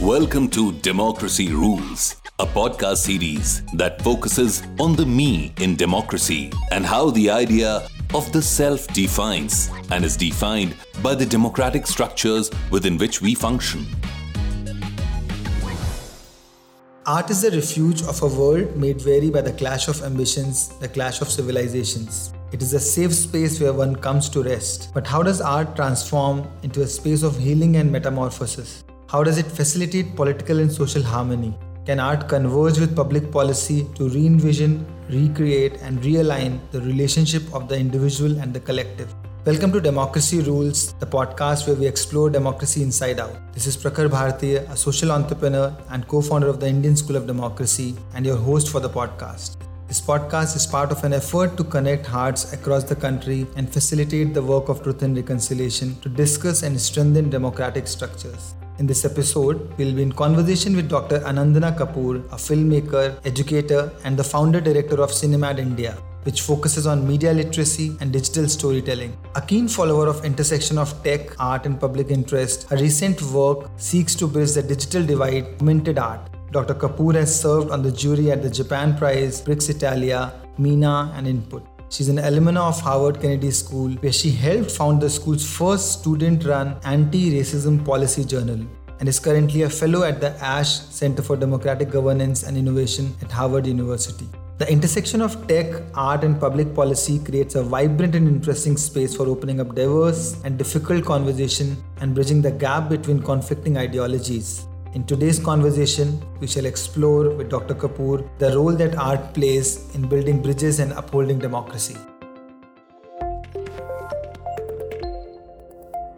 Welcome to Democracy Rules, a podcast series that focuses on the me in democracy and how the idea of the self defines and is defined by the democratic structures within which we function. Art is the refuge of a world made weary by the clash of ambitions, the clash of civilizations. It is a safe space where one comes to rest. But how does art transform into a space of healing and metamorphosis? How does it facilitate political and social harmony? Can art converge with public policy to re envision, recreate, and realign the relationship of the individual and the collective? Welcome to Democracy Rules, the podcast where we explore democracy inside out. This is Prakhar Bhartiya, a social entrepreneur and co founder of the Indian School of Democracy, and your host for the podcast. This podcast is part of an effort to connect hearts across the country and facilitate the work of truth and reconciliation to discuss and strengthen democratic structures. In this episode, we'll be in conversation with Dr. Anandana Kapur, a filmmaker, educator, and the founder director of Cinemad India, which focuses on media literacy and digital storytelling. A keen follower of intersection of tech, art, and public interest, her recent work seeks to bridge the digital divide, minted art. Dr. Kapur has served on the jury at the Japan Prize, Prix Italia, MENA, and Input. She's an alumna of Harvard Kennedy School, where she helped found the school's first student run anti racism policy journal and is currently a fellow at the Ash Center for Democratic Governance and Innovation at Harvard University. The intersection of tech, art, and public policy creates a vibrant and interesting space for opening up diverse and difficult conversation and bridging the gap between conflicting ideologies. In today's conversation, we shall explore with Dr. Kapur the role that art plays in building bridges and upholding democracy.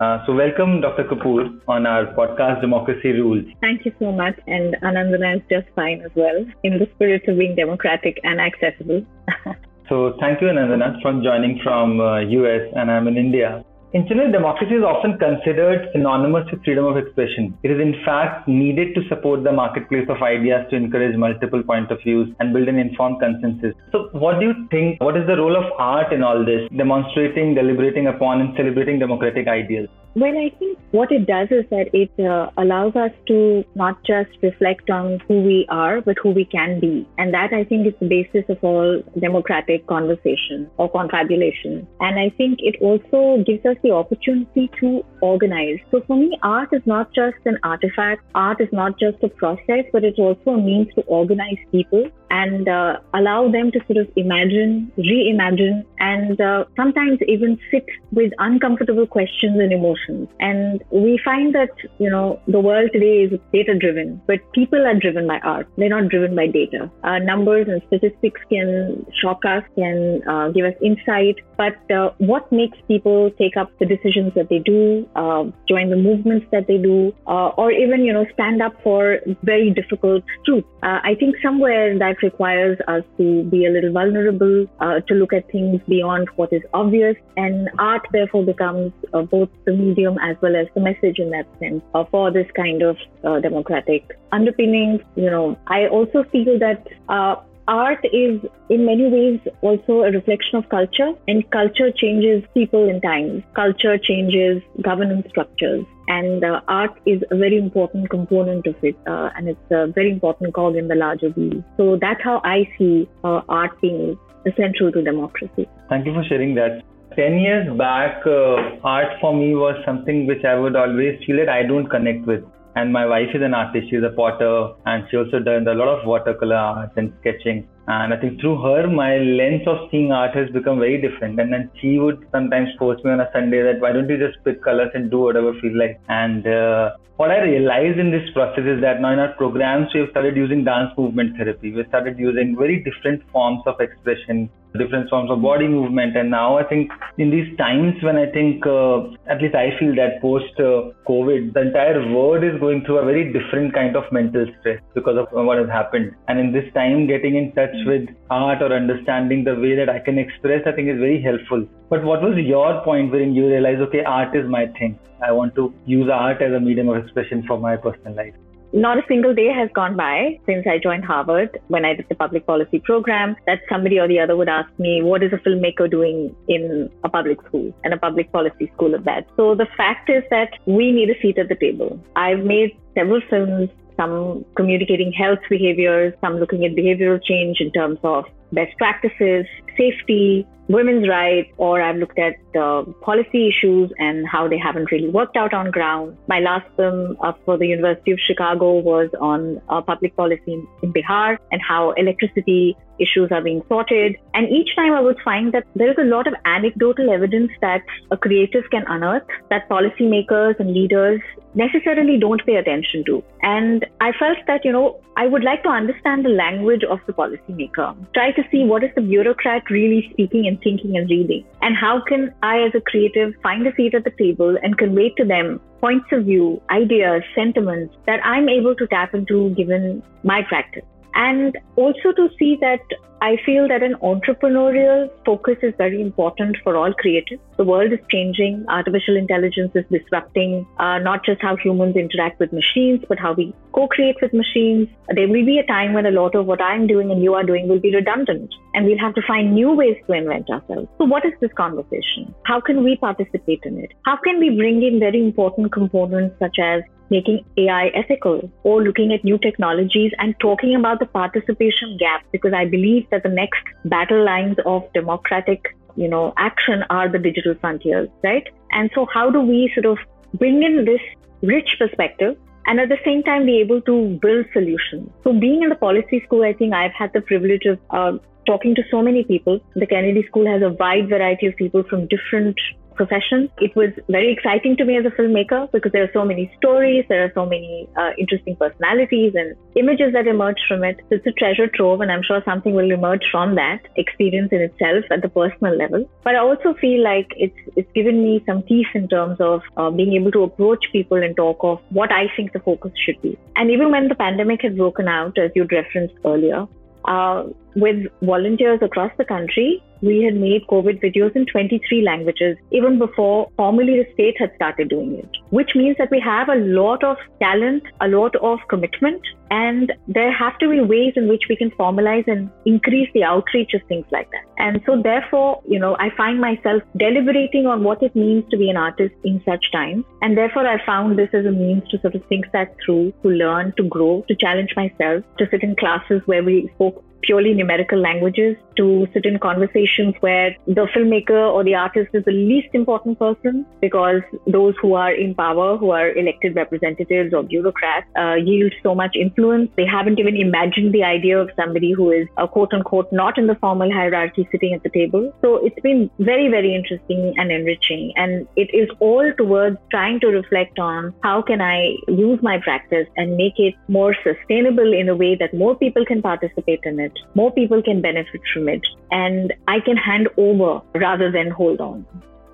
Uh, so, welcome, Dr. Kapur, on our podcast Democracy Rules. Thank you so much. And Anandana is just fine as well, in the spirit of being democratic and accessible. so, thank you, Anandana, for joining from uh, US, and I'm in India. In general, democracy is often considered synonymous with freedom of expression. It is in fact needed to support the marketplace of ideas to encourage multiple point of views and build an informed consensus. So what do you think, what is the role of art in all this, demonstrating, deliberating upon and celebrating democratic ideals? Well, I think what it does is that it uh, allows us to not just reflect on who we are, but who we can be. And that I think is the basis of all democratic conversation or confabulation. And I think it also gives us the opportunity to organize. So for me, art is not just an artifact. Art is not just a process, but it's also a means to organize people and uh, allow them to sort of imagine, reimagine, and uh, sometimes even sit with uncomfortable questions and emotions. And we find that, you know, the world today is data driven, but people are driven by art. They're not driven by data. Uh, numbers and statistics can shock us, can uh, give us insight, but uh, what makes people take up the decisions that they do, uh, join the movements that they do, or even, you know, stand up for very difficult truths? I think somewhere that requires us to be a little vulnerable, uh, to look at things beyond what is obvious. And art, therefore, becomes uh, both the medium as well as the message in that sense uh, for this kind of uh, democratic underpinning. You know, I also feel that uh, art is in many ways also a reflection of culture and culture changes people in times culture changes governance structures and uh, art is a very important component of it uh, and it's a very important cog in the larger wheel so that's how i see uh, art being essential to democracy thank you for sharing that 10 years back uh, art for me was something which i would always feel that i don't connect with and my wife is an artist. She's a potter, and she also does a lot of watercolor art and sketching. And I think through her, my lens of seeing art has become very different. And then she would sometimes force me on a Sunday that why don't you just pick colors and do whatever you feel like. And uh, what I realized in this process is that now in our programs, we have started using dance movement therapy. We started using very different forms of expression, different forms of body movement. And now I think in these times when I think, uh, at least I feel that post uh, COVID, the entire world is going through a very different kind of mental stress because of what has happened. And in this time, getting in touch with art or understanding the way that I can express, I think is very helpful. But what was your point wherein you realized, okay, art is my thing? I want to use art as a medium of expression for my personal life. Not a single day has gone by since I joined Harvard when I did the public policy program that somebody or the other would ask me, what is a filmmaker doing in a public school and a public policy school of that? So the fact is that we need a seat at the table. I've made several films some communicating health behaviors, some looking at behavioral change in terms of best practices, safety, women's rights, or I've looked at uh, policy issues and how they haven't really worked out on ground. My last film uh, for the University of Chicago was on uh, public policy in, in Bihar and how electricity issues are being sorted. And each time I would find that there is a lot of anecdotal evidence that a creative can unearth that policymakers and leaders necessarily don't pay attention to. And I felt that, you know, I would like to understand the language of the policymaker, try to see what is the bureaucrat really speaking and thinking and reading, and how can I, as a creative, find a seat at the table and convey to them points of view, ideas, sentiments that I'm able to tap into given my practice and also to see that I feel that an entrepreneurial focus is very important for all creatives. The world is changing. Artificial intelligence is disrupting uh, not just how humans interact with machines, but how we co create with machines. There will be a time when a lot of what I'm doing and you are doing will be redundant, and we'll have to find new ways to invent ourselves. So, what is this conversation? How can we participate in it? How can we bring in very important components such as making AI ethical or looking at new technologies and talking about the participation gap because I believe that the next battle lines of democratic, you know, action are the digital frontiers, right? And so how do we sort of bring in this rich perspective and at the same time be able to build solutions. So being in the policy school, I think I've had the privilege of uh, talking to so many people. The Kennedy School has a wide variety of people from different profession. It was very exciting to me as a filmmaker because there are so many stories, there are so many uh, interesting personalities and images that emerge from it. So it's a treasure trove, and I'm sure something will emerge from that experience in itself at the personal level. But I also feel like it's it's given me some teeth in terms of uh, being able to approach people and talk of what I think the focus should be. And even when the pandemic had broken out, as you'd referenced earlier, uh, with volunteers across the country, we had made COVID videos in 23 languages even before formally the state had started doing it, which means that we have a lot of talent, a lot of commitment, and there have to be ways in which we can formalize and increase the outreach of things like that. And so, therefore, you know, I find myself deliberating on what it means to be an artist in such times. And therefore, I found this as a means to sort of think that through, to learn, to grow, to challenge myself, to sit in classes where we spoke purely numerical languages to sit in conversations where the filmmaker or the artist is the least important person because those who are in power, who are elected representatives or bureaucrats, uh, yield so much influence. They haven't even imagined the idea of somebody who is a quote unquote not in the formal hierarchy sitting at the table. So it's been very, very interesting and enriching. And it is all towards trying to reflect on how can I use my practice and make it more sustainable in a way that more people can participate in it it, more people can benefit from it, and I can hand over rather than hold on.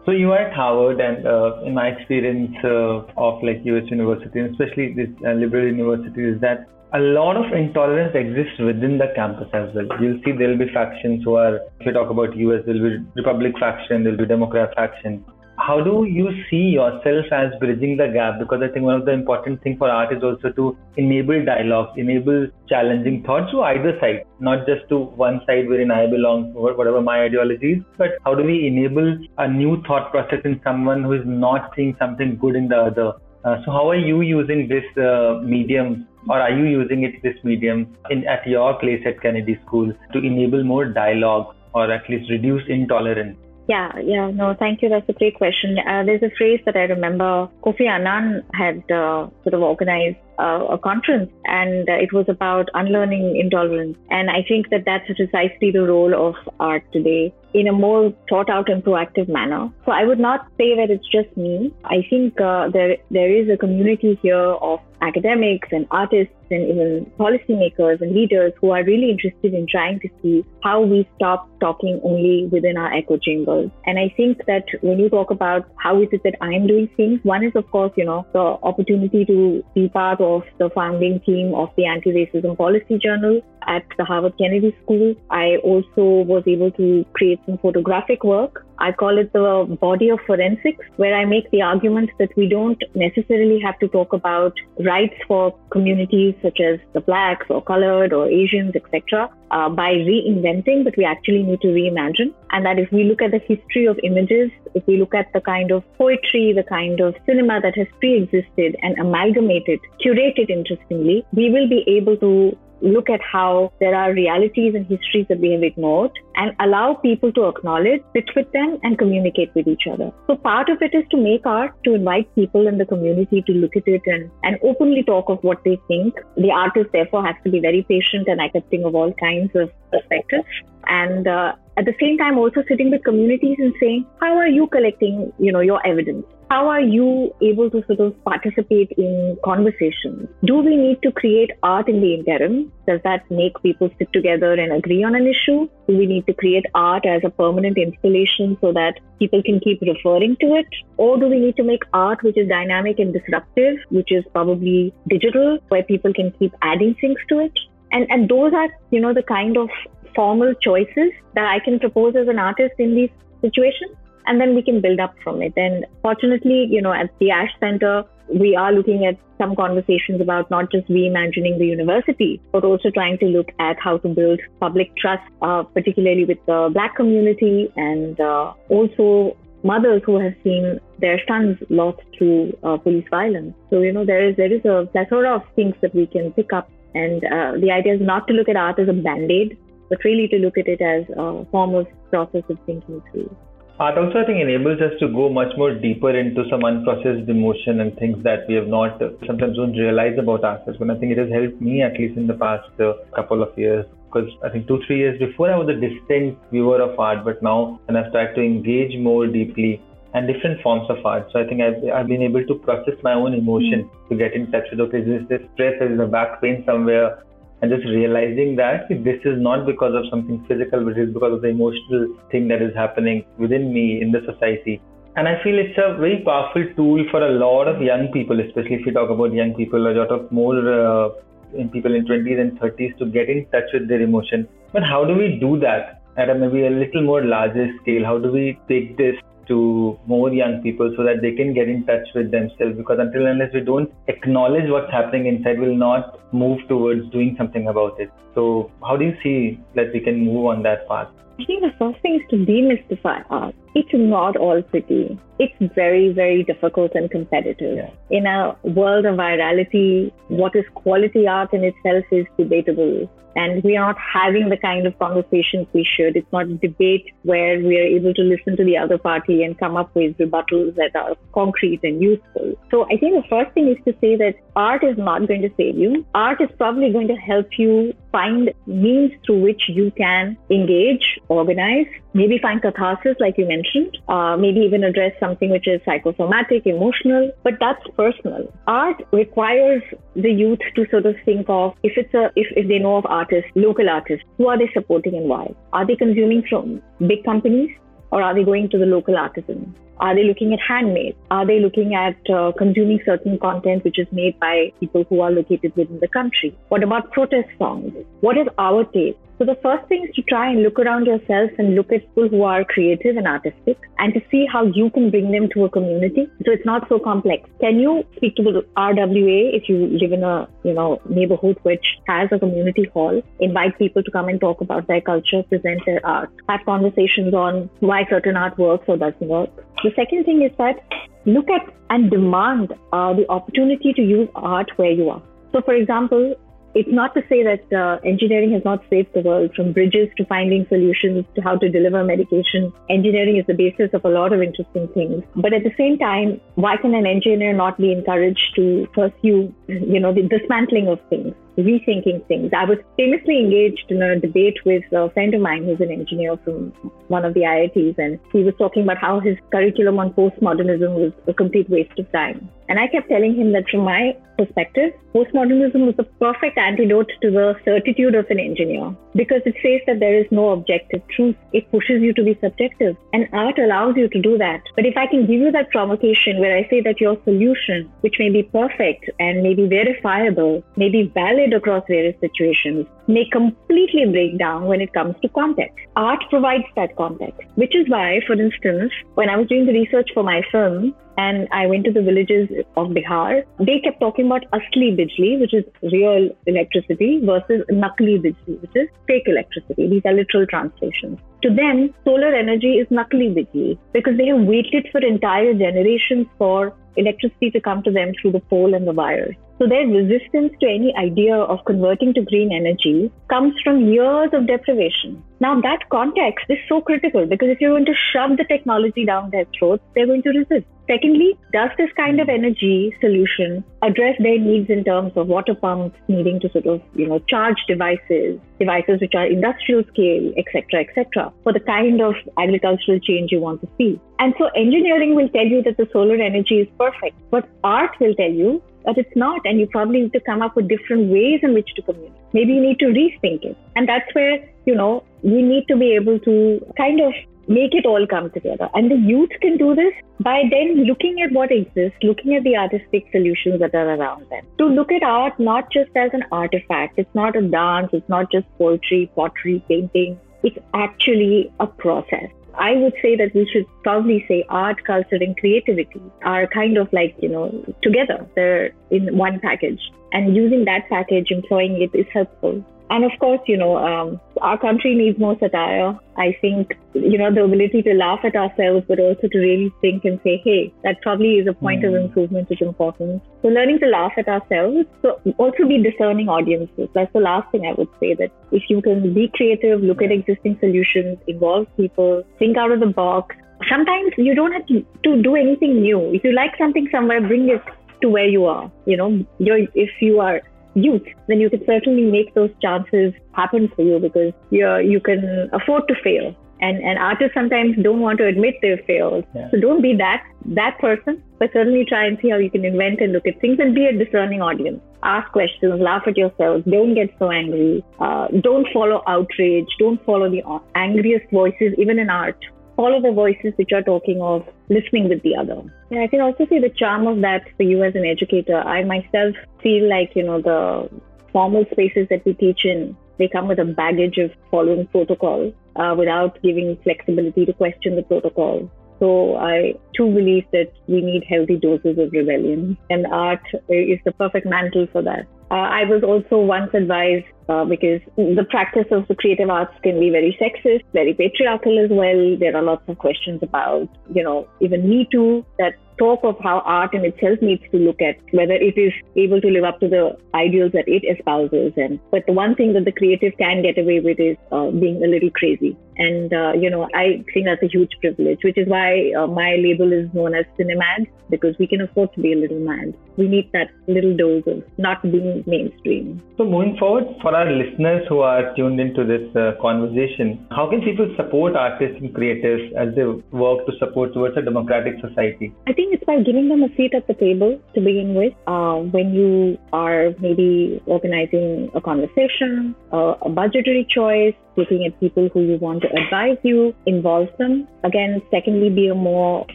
So you are at Harvard, and uh, in my experience uh, of like U.S. university, and especially this uh, liberal university, is that a lot of intolerance exists within the campus as well. You'll see there'll be factions who are, if you talk about US, there'll be Republic faction, there'll be Democrat faction how do you see yourself as bridging the gap? Because I think one of the important things for art is also to enable dialogue, enable challenging thoughts to either side, not just to one side wherein I belong, or whatever my ideology is, but how do we enable a new thought process in someone who is not seeing something good in the other? Uh, so how are you using this uh, medium or are you using it this medium in at your place at Kennedy School to enable more dialogue or at least reduce intolerance? Yeah, yeah, no, thank you. That's a great question. Uh, there's a phrase that I remember Kofi Annan had uh, sort of organized uh, a conference, and it was about unlearning intolerance. And I think that that's precisely the role of art today in a more thought out and proactive manner. So I would not say that it's just me. I think uh, there there is a community here of academics and artists and even policymakers and leaders who are really interested in trying to see how we stop talking only within our echo chambers. And I think that when you talk about how is it that I'm doing things, one is of course, you know, the opportunity to be part of the founding team of the Anti-Racism Policy Journal. at the Harvard Kennedy School. I also was able to create some photographic work. I call it the body of forensics, where I make the argument that we don't necessarily have to talk about rights for communities such as the blacks or colored or Asians, etc., uh, by reinventing, but we actually need to reimagine. And that if we look at the history of images, if we look at the kind of poetry, the kind of cinema that has pre existed and amalgamated, curated interestingly, we will be able to look at how there are realities and histories that we have ignored and allow people to acknowledge, sit with them, and communicate with each other. So, part of it is to make art, to invite people in the community to look at it and, and openly talk of what they think. The artist, therefore, has to be very patient and accepting of all kinds of perspectives. And uh, at the same time, also sitting with communities and saying, how are you collecting, you know, your evidence? how are you able to sort of participate in conversations? Do we need to create art in the interim? Does that make people sit together and agree on an issue? Do we need to create art as a permanent installation so that people can keep referring to it? Or do we need to make art which is dynamic and disruptive, which is probably digital, where people can keep adding things to it? And, and those are, you know, the kind of formal choices that I can propose as an artist in these situations and then we can build up from it. And fortunately, you know, at the Ash Center, we are looking at some conversations about not just reimagining the university, but also trying to look at how to build public trust, uh, particularly with the Black community and uh, also mothers who have seen their sons lost through uh, police violence. So, you know, there is there is a plethora of things that we can pick up. And uh, the idea is not to look at art as a band aid, but really to look at it as a form of process of thinking through. Art also, I think, enables us to go much more deeper into some unprocessed emotion and things that we have not sometimes don't realize about ourselves. But I think it has helped me, at least in the past uh, couple of years, because I think two, three years before I was a distant viewer of art, but now and I've started to engage more deeply and different forms of art. So I think I've, I've been able to process my own emotion mm. to get in touch with okay, is this stress, is the back pain somewhere and just realizing that this is not because of something physical, but it is because of the emotional thing that is happening within me in the society. And I feel it's a very powerful tool for a lot of young people, especially if you talk about young people, a lot of more uh, in people in 20s and 30s to get in touch with their emotion. But how do we do that at a maybe a little more larger scale? How do we take this to more young people so that they can get in touch with themselves because until unless we don't acknowledge what's happening inside we'll not move towards doing something about it so how do you see that we can move on that path I think the first thing is to demystify art. It's not all pretty. It's very, very difficult and competitive. Yeah. In a world of virality, what is quality art in itself is debatable and we are not having the kind of conversations we should. It's not a debate where we are able to listen to the other party and come up with rebuttals that are concrete and useful. So I think the first thing is to say that art is not going to save you. Art is probably going to help you find means through which you can engage, organize, maybe find catharsis, like you mentioned, uh, maybe even address something which is psychosomatic, emotional, but that's personal. Art requires the youth to sort of think of if it's a if, if they know of artists, local artists, who are they supporting and why? Are they consuming from big companies or are they going to the local artisan? Are they looking at handmade? Are they looking at uh, consuming certain content which is made by people who are located within the country? What about protest songs? What is our taste? So the first thing is to try and look around yourself and look at people who are creative and artistic and to see how you can bring them to a community. So it's not so complex. Can you speak to the RWA if you live in a, you know, neighborhood which has a community hall, invite people to come and talk about their culture, present their art, have conversations on why certain art works or doesn't work. The second thing is that look at and demand uh, the opportunity to use art where you are. So, for example, it's not to say that uh, engineering has not saved the world from bridges to finding solutions to how to deliver medication. Engineering is the basis of a lot of interesting things. But at the same time, why can an engineer not be encouraged to pursue, you know, the dismantling of things? Rethinking things. I was famously engaged in a debate with a friend of mine who's an engineer from one of the IITs, and he was talking about how his curriculum on postmodernism was a complete waste of time. And I kept telling him that from my perspective, postmodernism was the perfect antidote to the certitude of an engineer because it says that there is no objective truth. It pushes you to be subjective, and art allows you to do that. But if I can give you that provocation where I say that your solution, which may be perfect and may be verifiable, may be valid across various situations may completely break down when it comes to context. Art provides that context, which is why, for instance, when I was doing the research for my film, and I went to the villages of Bihar. They kept talking about asli bijli, which is real electricity, versus nakli bijli, which is fake electricity. These are literal translations. To them, solar energy is nakli bijli because they have waited for entire generations for electricity to come to them through the pole and the wires. So their resistance to any idea of converting to green energy comes from years of deprivation. Now that context is so critical because if you're going to shove the technology down their throats, they're going to resist. Secondly, does this kind of energy solution address their needs in terms of water pumps needing to sort of, you know, charge devices, devices which are industrial scale, etc., etc., for the kind of agricultural change you want to see? And so engineering will tell you that the solar energy is perfect, but art will tell you but it's not. And you probably need to come up with different ways in which to communicate. Maybe you need to rethink it. And that's where, you know, we need to be able to kind of make it all come together. And the youth can do this by then looking at what exists, looking at the artistic solutions that are around them. To look at art not just as an artifact, it's not a dance, it's not just poetry, pottery, painting. It's actually a process. I would say that we should probably say art, culture, and creativity are kind of like, you know, together. They're in one package. And using that package, employing it is helpful. And of course, you know, um, our country needs more satire. I think, you know, the ability to laugh at ourselves, but also to really think and say, hey, that probably is a point mm. of hmm. improvement is important. So learning to laugh at ourselves, so also be discerning audiences. That's the last thing I would say that if you can be creative, look at existing solutions, involve people, think out of the box. Sometimes you don't have to, to do anything new. If you like something somewhere, bring it to where you are. You know, you're, if you are youth, then you can certainly make those chances happen for you because you you can afford to fail. And and artists sometimes don't want to admit they've failed. Yeah. So don't be that that person, but certainly try and see how you can invent and look at things and be a discerning audience. Ask questions, laugh at yourself, don't get so angry, uh, don't follow outrage, don't follow the angriest voices, even in art follow the voices which are talking of listening with the other. And I can also see the charm of that for you as an educator. I myself feel like, you know, the formal spaces that we teach in, they come with a baggage of following protocol uh, without giving flexibility to question the protocol. So I too believe that we need healthy doses of rebellion, and art is the perfect mantle for that. Uh, I was also once advised uh, because the practice of the creative arts can be very sexist, very patriarchal as well. There are lots of questions about, you know, even Me Too that talk of how art in itself needs to look at whether it is able to live up to the ideals that it espouses. And but the one thing that the creative can get away with is uh, being a little crazy. And uh, you know, I think that's a huge privilege, which is why uh, my label is known as Cinemad because we can afford to be a little mad. We need that little dose of not being mainstream. So moving forward, for our listeners who are tuned into this uh, conversation, how can people support artists and creators as they work to support towards a democratic society? I think think it's by giving them a seat at the table to begin with. Uh, when you are maybe organizing a conversation, uh, a budgetary choice, looking at people who you want to advise you, involve them. Again, secondly, be a more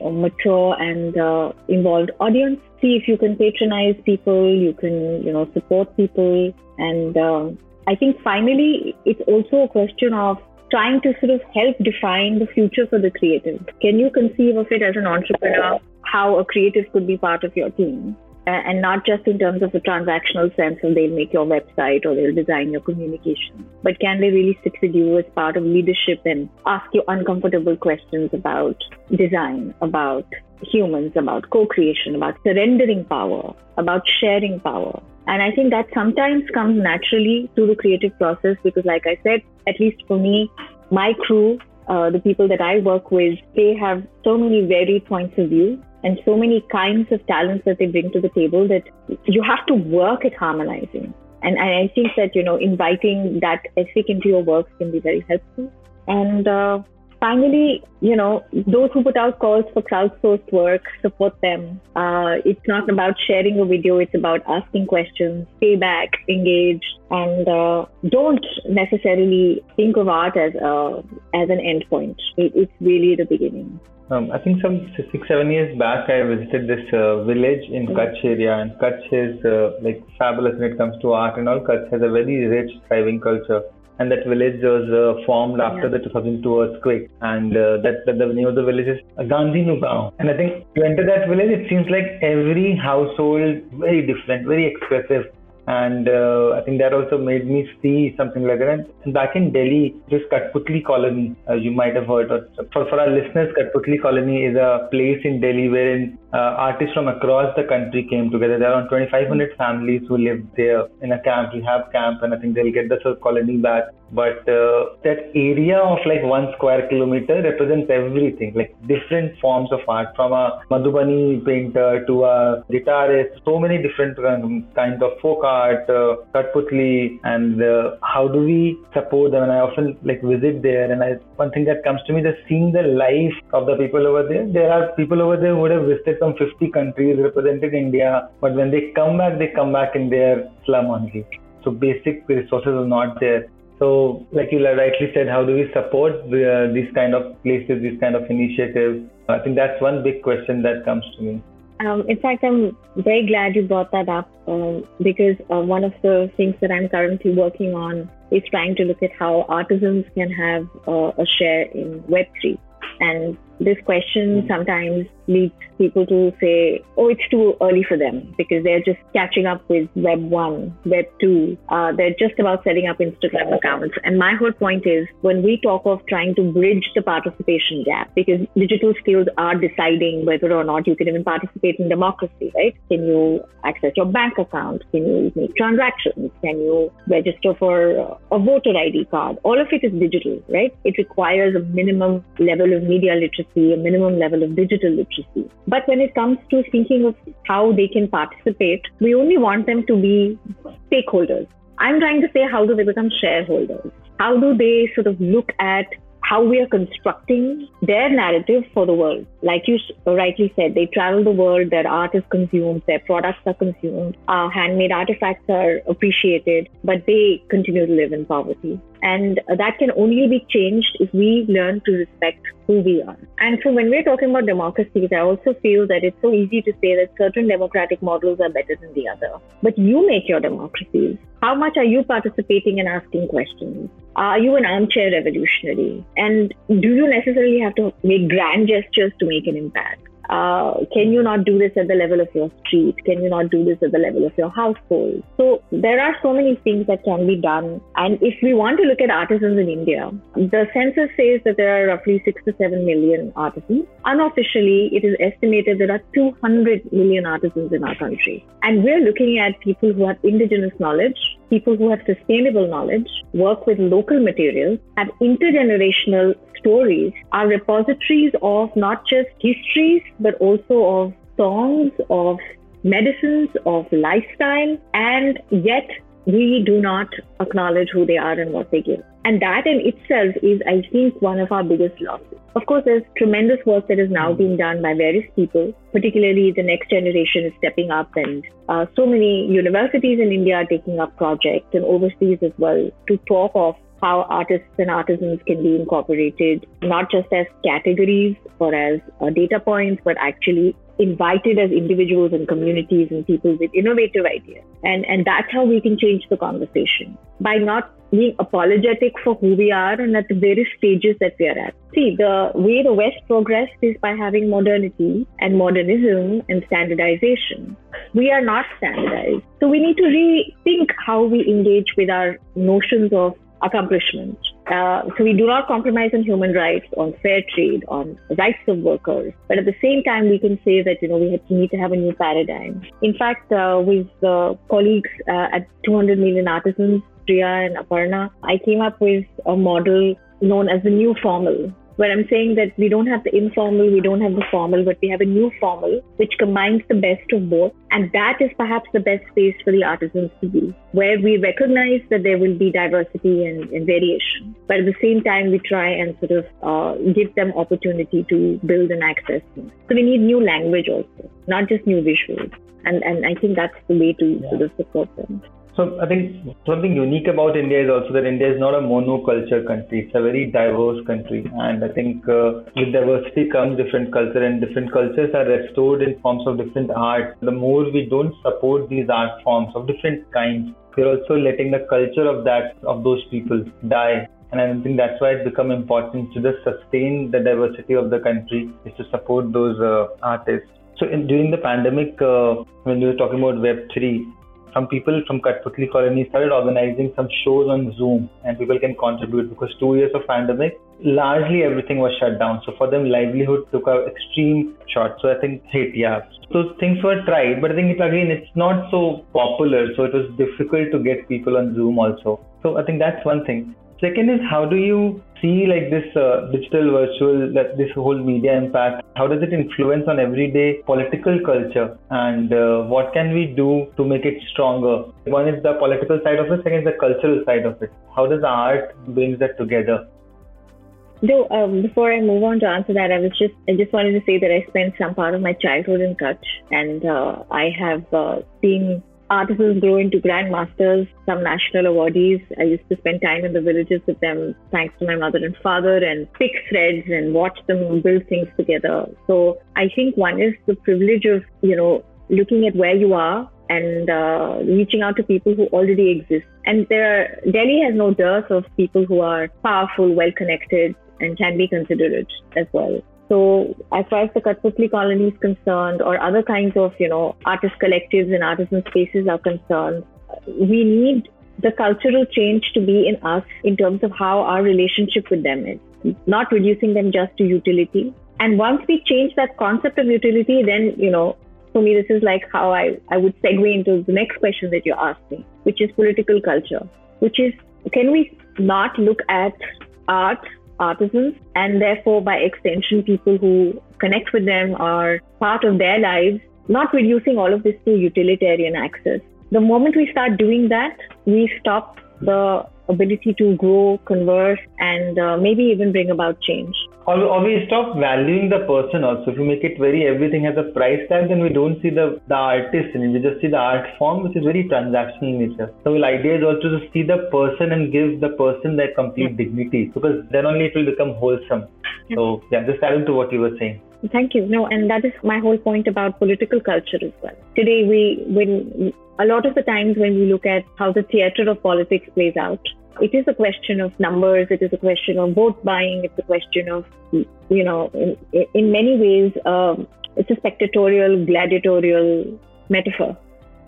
mature and uh, involved audience. See if you can patronize people, you can, you know, support people. And uh, I think finally, it's also a question of trying to sort of help define the future for the creative. Can you conceive of it as an entrepreneur how a creative could be part of your team and not just in terms of the transactional sense of they'll make your website or they'll design your communication, but can they really sit with you as part of leadership and ask you uncomfortable questions about design, about humans, about co-creation, about surrendering power, about sharing power. And I think that sometimes comes naturally through the creative process because, like I said, at least for me, my crew, uh, the people that I work with, they have so many varied points of view and so many kinds of talents that they bring to the table that you have to work at harmonizing. And, I think that, you know, inviting that ethic into your work can be very helpful. And uh, finally, you know, those who put out calls for crowdsourced work, support them. Uh, it's not about sharing a video, it's about asking questions, pay back, engage, and uh, don't necessarily think of art as, a, as an endpoint. It, it's really the beginning. Um, I think some six, seven years back, I visited this uh, village in mm-hmm. Kutch area, and Kutch is uh, like fabulous when it comes to art and all. Kutch has a very rich, thriving culture and that village was uh, formed after yeah. the 2002 earthquake. And uh, that, that, the name of the village is Gandhi Nugao. And I think to enter that village, it seems like every household very different, very expressive and uh, I think that also made me see something like that. And back in Delhi, this Katputli colony, uh, you might have heard. For, for our listeners, Katputli colony is a place in Delhi wherein artists from across the country came together. There are around 2,500 families who live there in a camp, rehab camp, and I think they'll get the sort of colony back. But uh, that area of like one square kilometer represents everything, like different forms of art, from a Madhubani painter to a guitarist, so many different um, kinds of folk art art, uh, Katputli, and uh, how do we support them? And I often like visit there, and I, one thing that comes to me is seeing the life of the people over there. There are people over there who would have visited some 50 countries, represented India, but when they come back, they come back in their slum only. So basic resources are not there. So, like you rightly said, how do we support uh, these kind of places, these kind of initiatives? I think that's one big question that comes to me. Um, in fact, I'm very glad you brought that up um, because uh, one of the things that I'm currently working on is trying to look at how artisans can have uh, a share in Web3. And this question sometimes leads people to say, oh, it's too early for them because they're just catching up with Web 1, Web 2. Uh, they're just about setting up Instagram accounts. And my whole point is when we talk of trying to bridge the participation gap, because digital skills are deciding whether or not you can even participate in democracy, right? Can you access your bank account? Can you make transactions? Can you register for a voter ID card? All of it is digital, right? It requires a minimum level of media literacy, a minimum level of digital literacy. But when it comes to thinking of how they can participate, we only want them to be stakeholders. I'm trying to say, how do they become shareholders? How do they sort of look at how we are constructing their narrative for the world. Like you rightly said, they travel the world, their art is consumed, their products are consumed, our handmade artifacts are appreciated, but they continue to live in poverty. And that can only be changed if we learn to respect who we are. And so when we're talking about democracies, I also feel that it's so easy to say that certain democratic models are better than the other. But you make your democracies. How much are you participating and asking questions? Are you an armchair revolutionary? And do you necessarily have to make grand gestures to make an impact? Uh, can you not do this at the level of your street? Can you not do this at the level of your household? So there are so many things that can be done. And if we want to look at artisans in India, the census says that there are roughly six to seven million artisans. Unofficially, it is estimated there are 200 million artisans in our country. And we're looking at people who have indigenous knowledge, people who have sustainable knowledge, work with local materials, have intergenerational stories, are repositories of not just histories, but also of songs, of medicines, of lifestyle, and yet we do not acknowledge who they are and what they give. And that in itself is, I think, one of our biggest losses. Of course, there's tremendous work that is now being done by various people, particularly the next generation is stepping up, and uh, so many universities in India are taking up projects and overseas as well to talk of how artists and artisans can be incorporated not just as categories or as uh, data points, but actually invited as individuals and communities and people with innovative ideas. And, and that's how we can change the conversation by not being apologetic for who we are and at the various stages that we are at. See, the way the West progressed is by having modernity and modernism and standardization. We are not standardized. So we need to rethink how we engage with our notions of accomplishment. Uh, so we do not compromise on human rights, on fair trade, on rights of workers. But at the same time, we can say that you know we need to have a new paradigm. In fact, uh, with uh, colleagues at 200 million artisans, Priya and Aparna, I came up with a model known as the new formal. Where I'm saying that we don't have the informal, we don't have the formal, but we have a new formal which combines the best of both. And that is perhaps the best space for the artisans to be, where we recognize that there will be diversity and, and variation. But at the same time, we try and sort of uh, give them opportunity to build and access. So we need new language also, not just new visuals. And, and I think that's the way to yeah. sort of support them. So I think something unique about India is also that India is not a monoculture country. It's a very diverse country, and I think uh, with diversity comes different culture, and different cultures are restored in forms of different art. The more we don't support these art forms of different kinds, we're also letting the culture of that of those people die. And I think that's why it's become important to just sustain the diversity of the country is to support those uh, artists. So in, during the pandemic, uh, when we were talking about Web3, some people from Kathputli colony started organizing some shows on Zoom and people can contribute because two years of pandemic, largely everything was shut down. So for them, livelihood took a extreme shot. So I think hit, yeah. So things were tried, but I think it, again, it's not so popular. So it was difficult to get people on Zoom also. So I think that's one thing. Second is how do you see like this uh, digital virtual this whole media impact? How does it influence on everyday political culture? And uh, what can we do to make it stronger? One is the political side of it second is the cultural side of it. How does art brings that together? Though um, before I move on to answer that, I was just I just wanted to say that I spent some part of my childhood in Kutch, and uh, I have uh, seen artisans grow into grandmasters, some national awardees. I used to spend time in the villages with them, thanks to my mother and father, and pick threads and watch them build things together. So I think one is the privilege of, you know, looking at where you are and uh, reaching out to people who already exist. And there, Delhi has no dearth of people who are powerful, well connected, and can be considerate as well. So as far as the Kathputli colony is concerned, or other kinds of, you know, artist collectives and artisan spaces are concerned, we need the cultural change to be in us in terms of how our relationship with them is, not reducing them just to utility. And once we change that concept of utility, then, you know, for me, this is like how I, I would segue into the next question that you're asking, which is political culture, which is can we not look at art artisans and therefore by extension people who connect with them are part of their lives not reducing all of this to utilitarian access. The moment we start doing that we stop the ability to grow, converse, and uh, maybe even bring about change. We stop valuing the person also. If you make it very everything has a price tag, then we don't see the, the artist it. We just see the art form, which is very transactional in nature. So the idea is also to see the person and give the person their complete dignity because then only it will become wholesome. So yeah, just adding to what you were saying. Thank you. No, and that is my whole point about political culture as well. Today, we when a lot of the times when we look at how the theater of politics plays out, it is a question of numbers. It is a question of vote buying. It's a question of, you know, in, in many ways, um, it's a spectatorial, gladiatorial metaphor.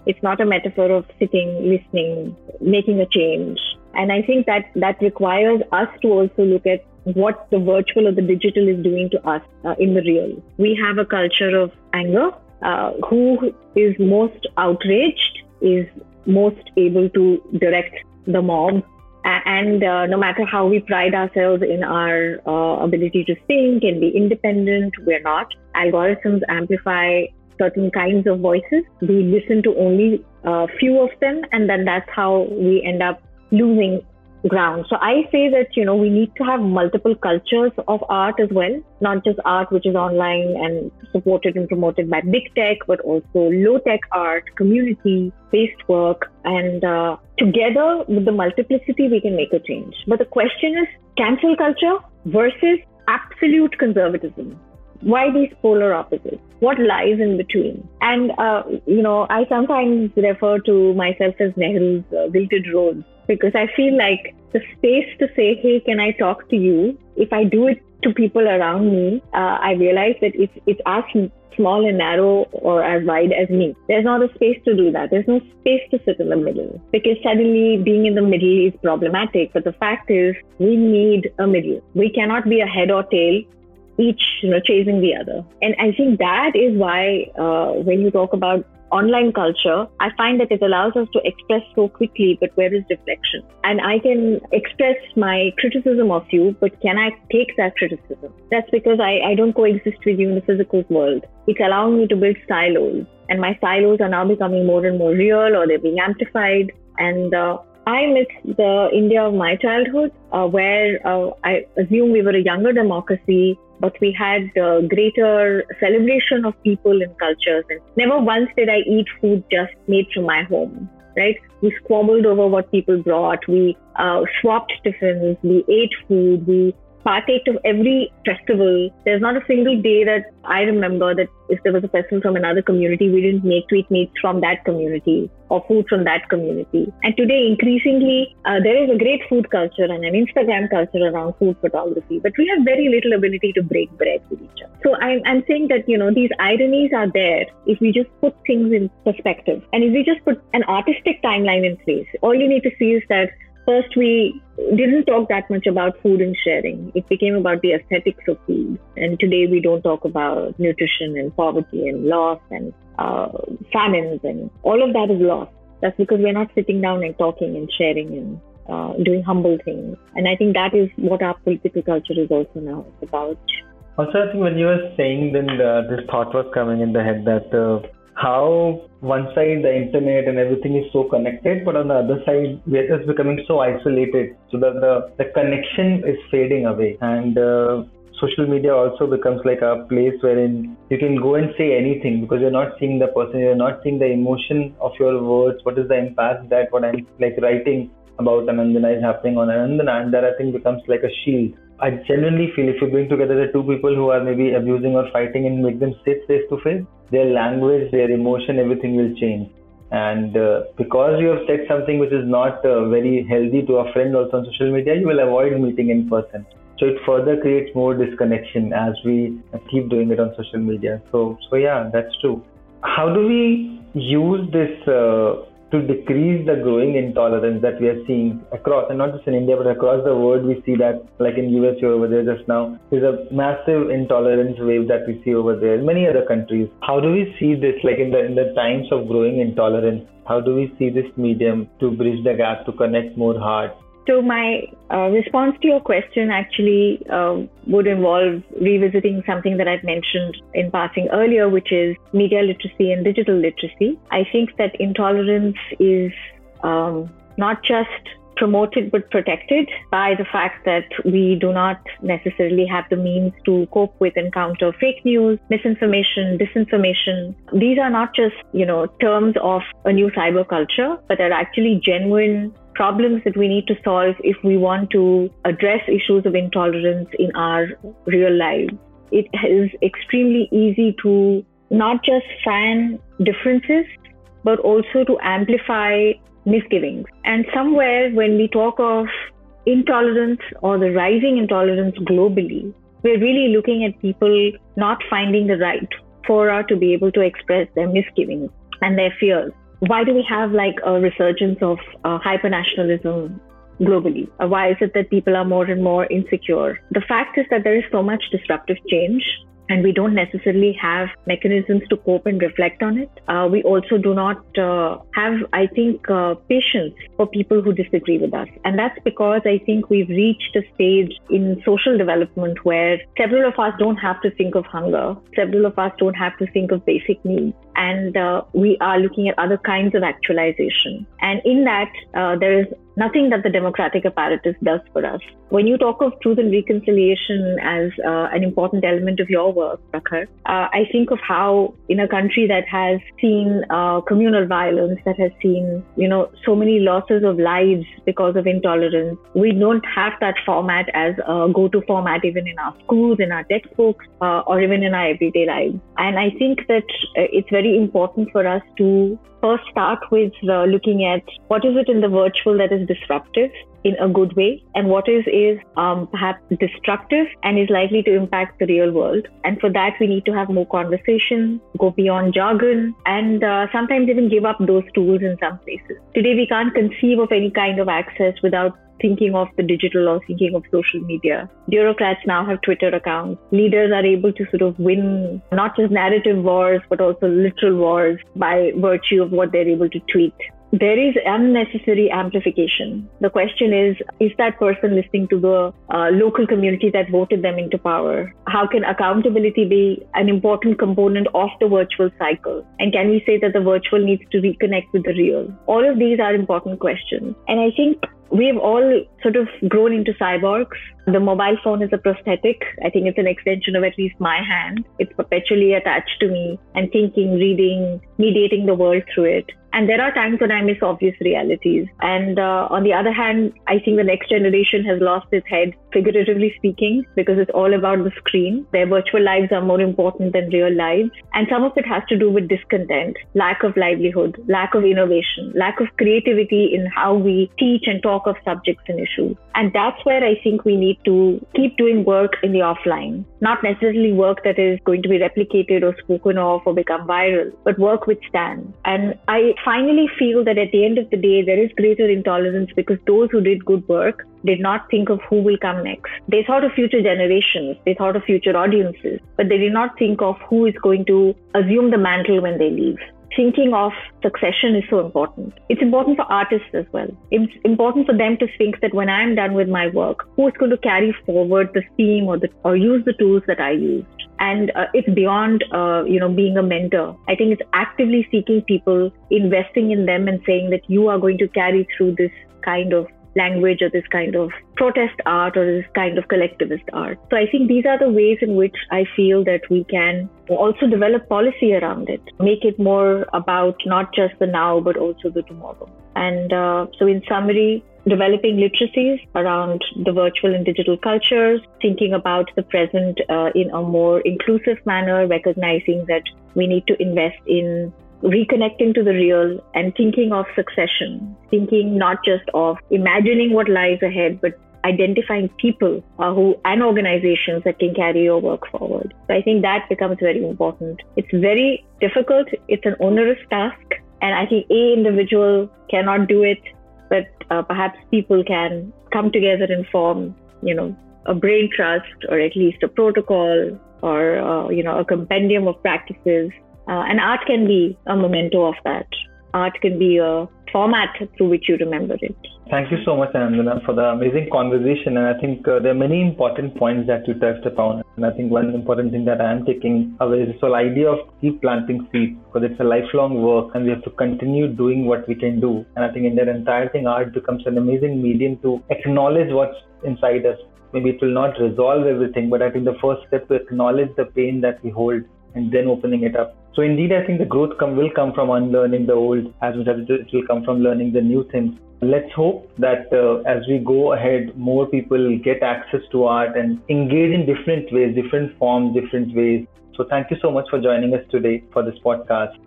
It's not a metaphor of sitting, listening, making a change. And I think that that requires us to also look at what the virtual or the digital is doing to us uh, in the real. We have a culture of anger. Uh, who is most outraged is most able to direct the mob. And uh, no matter how we pride ourselves in our uh, ability to think and be independent, we're not. Algorithms amplify certain kinds of voices. We listen to only a few of them, and then that's how we end up losing ground. So I say that, you know, we need to have multiple cultures of art as well, not just art which is online and supported and promoted by big tech, but also low tech art, community based work. And uh, together with the multiplicity, we can make a change. But the question is cancel culture versus absolute conservatism why these polar opposites? What lies in between? And, uh, you know, I sometimes refer to myself as Nehru's uh, wilted rose because I feel like the space to say, hey, can I talk to you? If I do it to people around me, uh, I realize that it's, it's as small and narrow or as wide as me. There's not a space to do that. There's no space to sit in the middle because suddenly being in the middle is problematic. But the fact is, we need a middle. We cannot be a head or tail each you know chasing the other and i think that is why uh, when you talk about online culture, I find that it allows us to express so quickly, but where is reflection? And I can express my criticism of you, but can I take that criticism? That's because I, I don't coexist with you in the physical world. It's allowing me to build silos, and my silos are now becoming more and more real or they're being amplified. And uh, I miss the India of my childhood, uh, where uh, I assume we were a younger democracy, but we had a greater celebration of people and cultures. And never once did I eat food just made from my home, right? We squabbled over what people brought. We uh, swapped tiffins. We ate food. We partake of every festival. There's not a single day that I remember that if there was a festival from another community, we didn't make sweet meats from that community or food from that community. And today, increasingly, uh, there is a great food culture and an Instagram culture around food photography, but we have very little ability to break bread with each other. So I'm, I'm saying that, you know, these ironies are there if we just put things in perspective. And if we just put an artistic timeline in place, all you need to see is that first we didn't talk that much about food and sharing. It became about the aesthetics of food. And today we don't talk about nutrition and poverty and loss and uh, famines and all of that is lost. That's because we're not sitting down and talking and sharing and uh, doing humble things. And I think that is what our political culture is also now about. Also, I think when you were saying, then uh, this thought was coming in the head that uh, how one side the internet and everything is so connected, but on the other side we're just becoming so isolated, so that the the connection is fading away and. Uh, social media also becomes like a place wherein you can go and say anything because you're not seeing the person, you're not seeing the emotion of your words. What is the impact that what I'm like writing about Anandana is happening on Anandana, and that I think becomes like a shield I genuinely feel if you bring together the two people who are maybe abusing or fighting and make them sit face to face, their language, their emotion, everything will change. And uh, because you have said something which is not uh, very healthy to a friend also on social media, you will avoid meeting in person. So it further creates more disconnection as we keep doing it on social media. So, so yeah, that's true. How do we use this uh, to decrease the growing intolerance that we are seeing across, and not just in India, but across the world, we see that, like in US, you're over there just now, there's a massive intolerance wave that we see over there in many other countries. How do we see this, like in the in the times of growing intolerance? How do we see this medium to bridge the gap, to connect more hearts, so my uh, response to your question actually uh, would involve revisiting something that I've mentioned in passing earlier, which is media literacy and digital literacy. I think that intolerance is um, not just promoted but protected by the fact that we do not necessarily have the means to cope with and counter fake news, misinformation, disinformation. These are not just, you know, terms of a new cyber culture, but they're actually genuine problems that we need to solve if we want to address issues of intolerance in our real lives. It is extremely easy to not just fan differences, but also to amplify misgivings. And somewhere when we talk of intolerance or the rising intolerance globally, we're really looking at people not finding the right fora to be able to express their misgivings and their fears why do we have like a resurgence of uh, hypernationalism globally? Why is it that people are more and more insecure? The fact is that there is so much disruptive change and we don't necessarily have mechanisms to cope and reflect on it. Uh, we also do not uh, have, I think, uh, patience for people who disagree with us. And that's because I think we've reached a stage in social development where several of us don't have to think of hunger, several of us don't have to think of basic needs. And uh, we are looking at other kinds of actualization. And in that, uh, there is nothing that the democratic apparatus does for us. When you talk of truth and reconciliation as uh, an important element of your work, Prakhar, uh, I think of how in a country that has seen uh, communal violence, that has seen, you know, so many losses of lives because of intolerance, we don't have that format as a go-to format even in our schools, in our textbooks, uh, or even in our everyday lives. And I think that uh, it's very important for us to first start with uh, looking at what is it in the virtual that is is disruptive in a good way and what is is um, perhaps destructive and is likely to impact the real world and for that we need to have more conversation go beyond jargon and uh, sometimes even give up those tools in some places today we can't conceive of any kind of access without thinking of the digital or thinking of social media. Bureaucrats now have Twitter accounts. Leaders are able to sort of win not just narrative wars, but also literal wars by virtue of what they're able to tweet there is unnecessary amplification. The question is is that person listening to the uh, local community that voted them into power? How can accountability be an important component of the virtual cycle? And can we say that the virtual needs to reconnect with the real? All of these are important questions. And I think we've all sort of grown into cyborgs. The mobile phone is a prosthetic. I think it's an extension of at least my hand. It's perpetually attached to me and thinking, reading, mediating the world through it. And there are times when I miss obvious realities. And uh, on the other hand, I think the next generation has lost its head, figuratively speaking, because it's all about the screen. Their virtual lives are more important than real lives. And some of it has to do with discontent, lack of livelihood, lack of innovation, lack of creativity in how we teach and talk of subjects and issues. And that's where I think we need to keep doing work in the offline, not necessarily work that is going to be replicated or spoken of or become viral, but work which stands. And I finally feel that at the end of the day, there is greater intolerance because those who did good work did not think of who will come next. They thought of future generations, they thought of future audiences, but they did not think of who is going to assume the mantle when they leave thinking of succession is so important. It's important for artists as well. It's important for them to think that when I'm done with my work, who is going to carry forward the theme or the or use the tools that I used? And uh, it's beyond, uh, you know, being a mentor. I think it's actively seeking people, investing in them, and saying that you are going to carry through this kind of language or this kind of protest art or this kind of collectivist art. So I think these are the ways in which I feel that we can also develop policy around it, make it more about not just the now, but also the tomorrow. And uh, so, in summary, developing literacies around the virtual and digital cultures, thinking about the present uh, in a more inclusive manner, recognizing that we need to invest in reconnecting to the real and thinking of succession, thinking not just of imagining what lies ahead, but identifying people uh, who and organizations that can carry your work forward. So I think that becomes very important. It's very difficult. It's an onerous task, and I think a individual cannot do it, but uh, perhaps people can come together and form, you know, a brain trust or at least a protocol or uh, you know a compendium of practices uh, and art can be a memento of that. Art can be a format through which you remember it. Thank you so much, Anandana, for the amazing conversation. And I think uh, there are many important points that you touched upon. And I think one important thing that I am taking away is this whole idea of keep planting seeds because it's a lifelong work and we have to continue doing what we can do. And I think in that entire thing, art becomes an amazing medium to acknowledge what's inside us. Maybe it will not resolve everything, but I think the first step to acknowledge the pain that we hold and then opening it up. So indeed, I think the growth come, will come from unlearning the old as much as it will come from learning the new things. Let's hope that uh, as we go ahead, more people get access to art and engage in different ways, different forms, different ways. So thank you so much for joining us today for this podcast.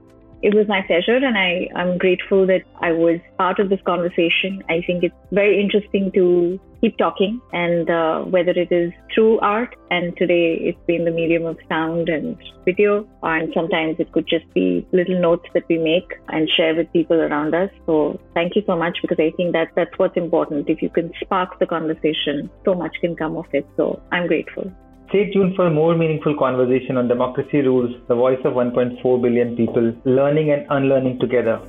It was my pleasure, and I, I'm grateful that I was part of this conversation. I think it's very interesting to keep talking, and uh, whether it is through art, and today it's been the medium of sound and video, and sometimes it could just be little notes that we make and share with people around us. So thank you so much because I think that that's what's important. If you can spark the conversation, so much can come of it. So I'm grateful. Stay tuned for a more meaningful conversation on democracy rules, the voice of 1.4 billion people, learning and unlearning together.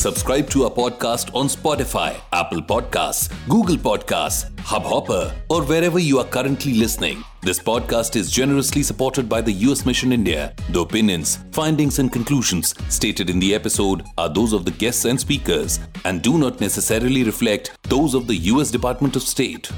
Subscribe to our podcast on Spotify, Apple Podcasts, Google Podcasts, Hubhopper, or wherever you are currently listening. This podcast is generously supported by the US Mission India. The opinions, findings, and conclusions stated in the episode are those of the guests and speakers and do not necessarily reflect those of the US Department of State.